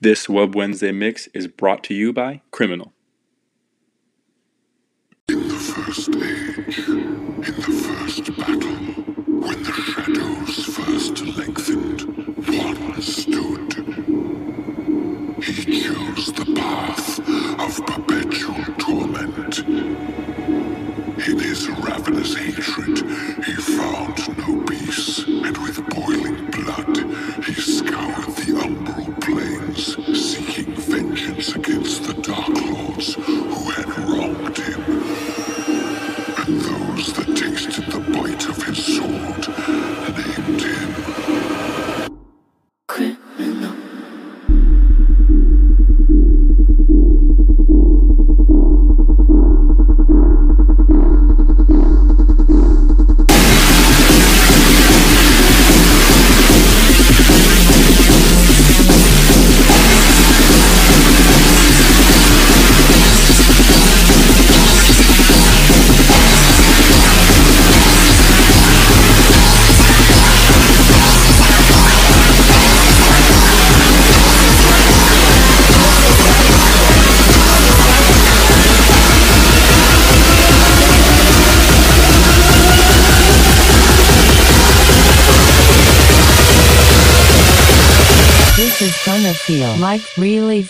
This Wub Wednesday mix is brought to you by Criminal. In the first age, in the first battle, when the shadows first lengthened, one stood. He chose the path of perpetual torment. In his ravenous hatred,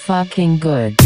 fucking good.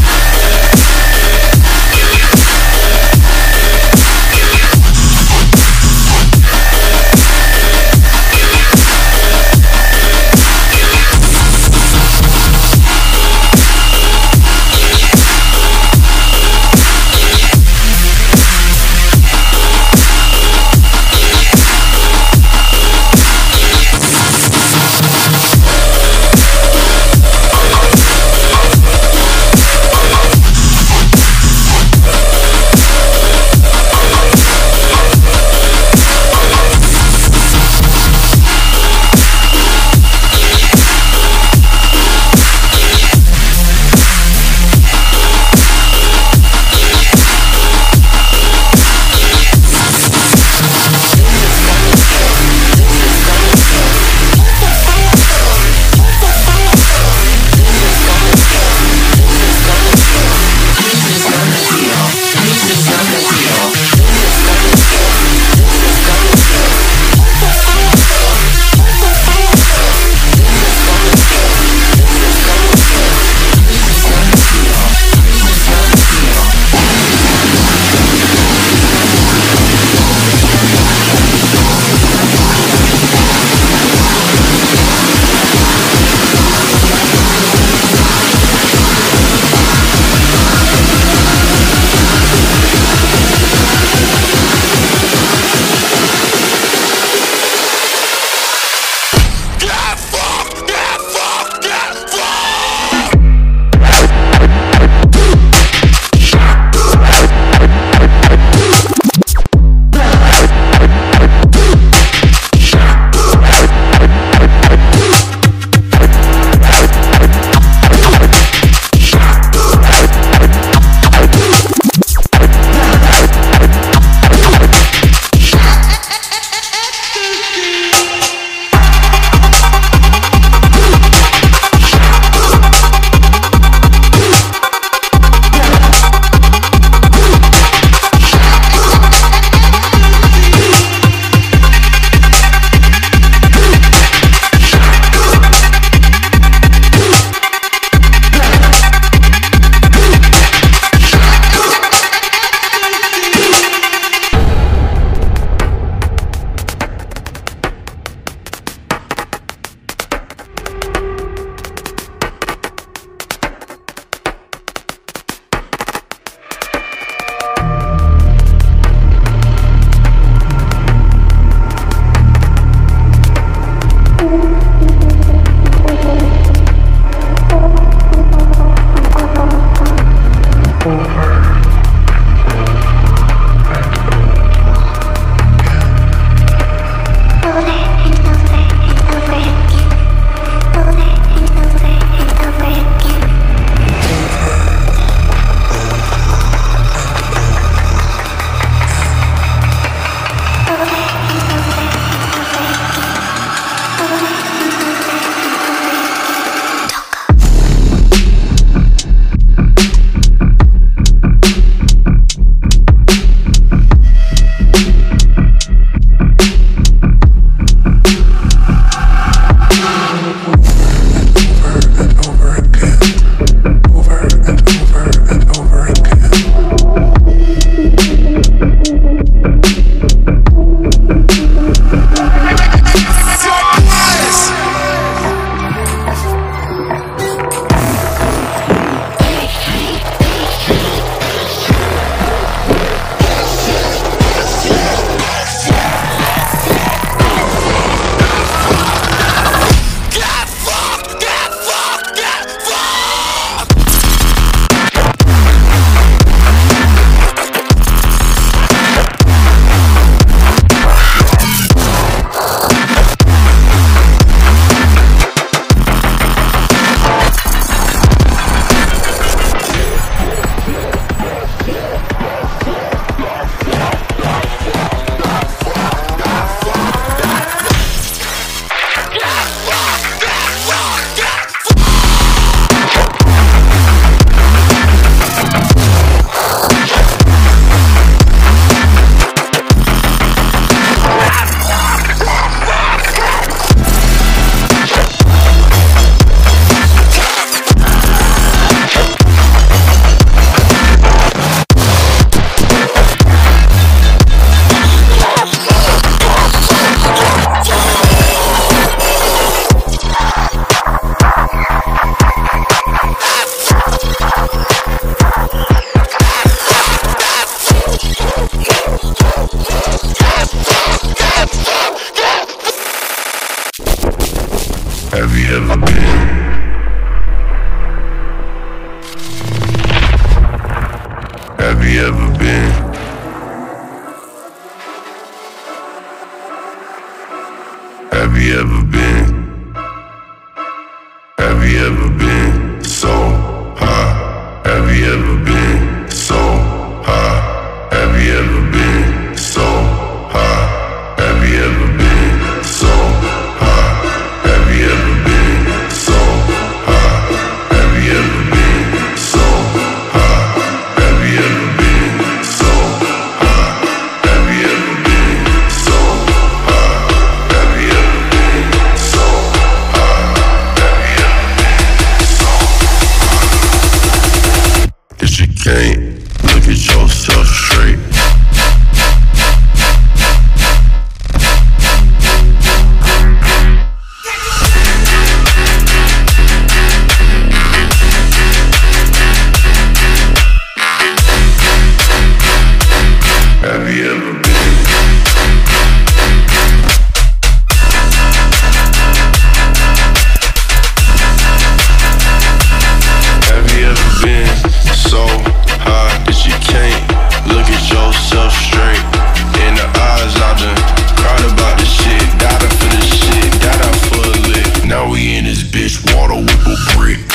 Bitch water with a brick.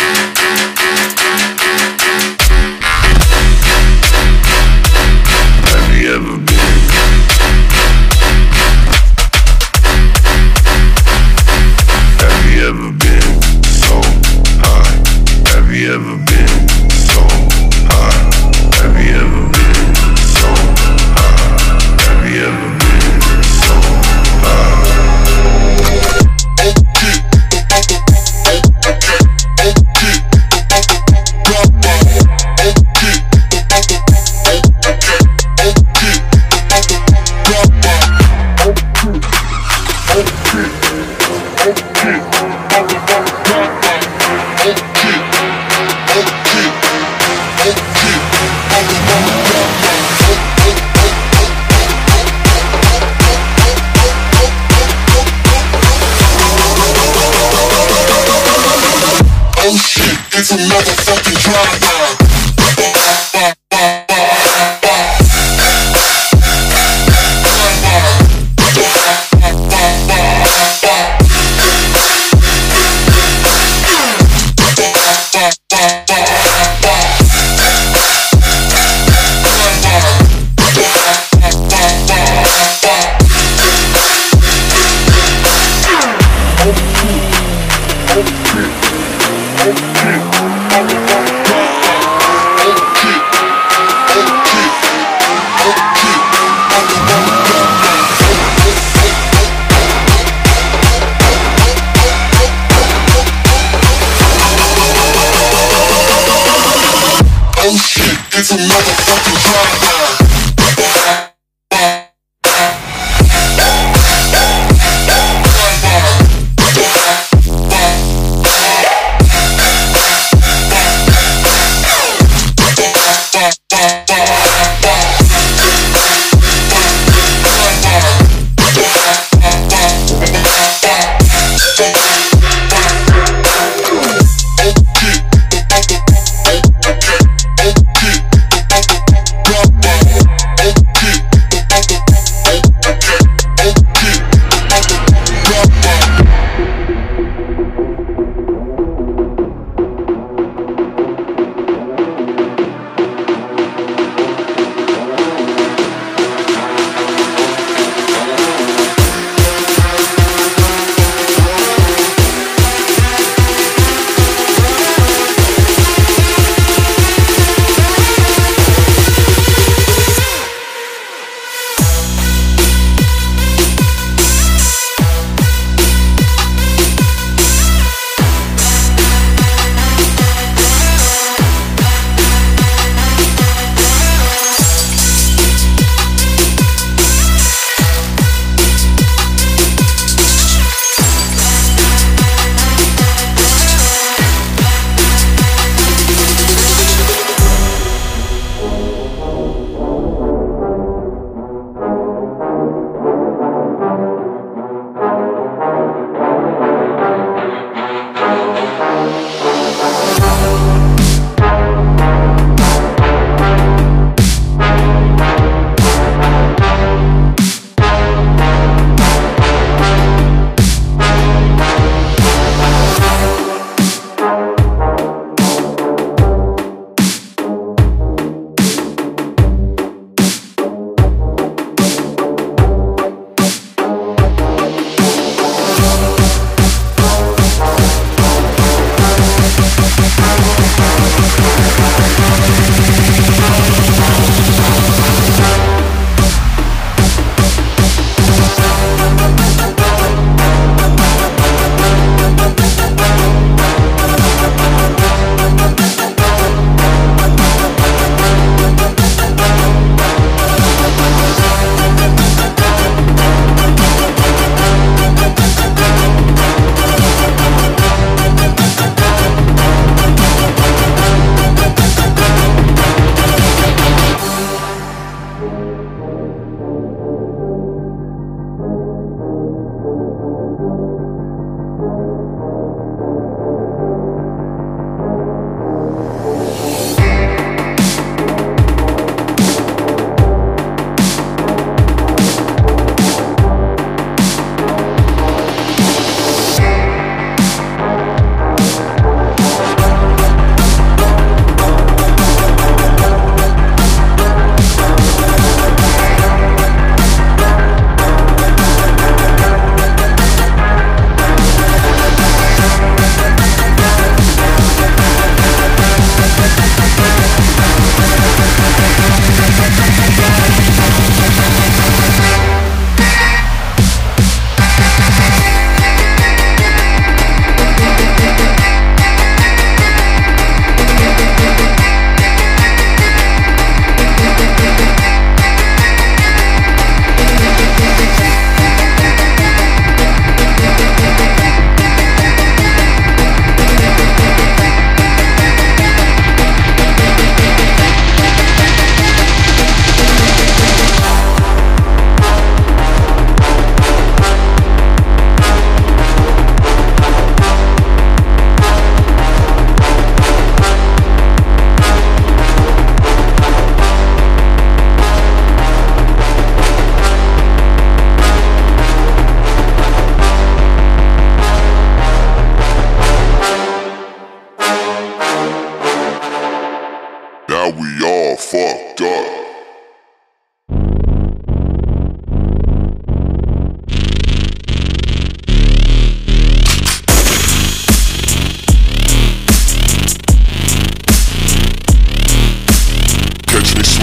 It's a motherfucking drive-by.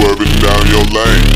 Swerving down your lane.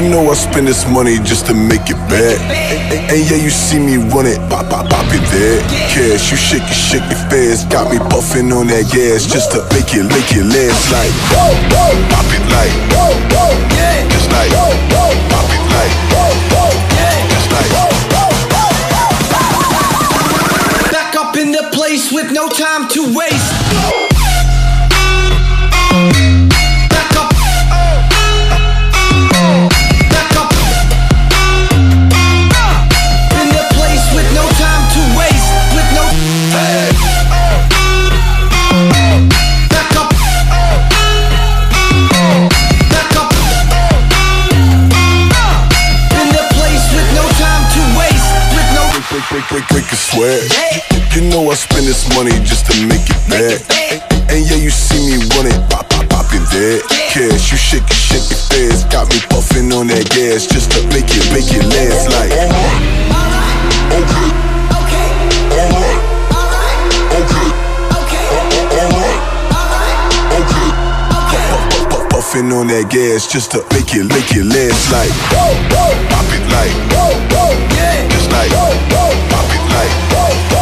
You know I spend this money just to make it back. And yeah, you see me run it, pop, pop, pop it there. Cash, you shake it, shake it fast. Got me puffing on that gas just to make it, make it last like. Pop it like. Just like. Pop it like. Just like. Back up in the place with no time to waste. Break, break, a sweat. You know I spend this money just to make it back. And yeah, you see me run it, pop, pop, pop it there. Cash, you shake it, shake it fast. Got me puffing on that gas just to make it, make it last like. Okay, Okay. alright, okay, Okay. alright, okay. Okay. Puff, puff, puffing on that gas just to make it, make it last like. Pop it like. Just like. Pop it like.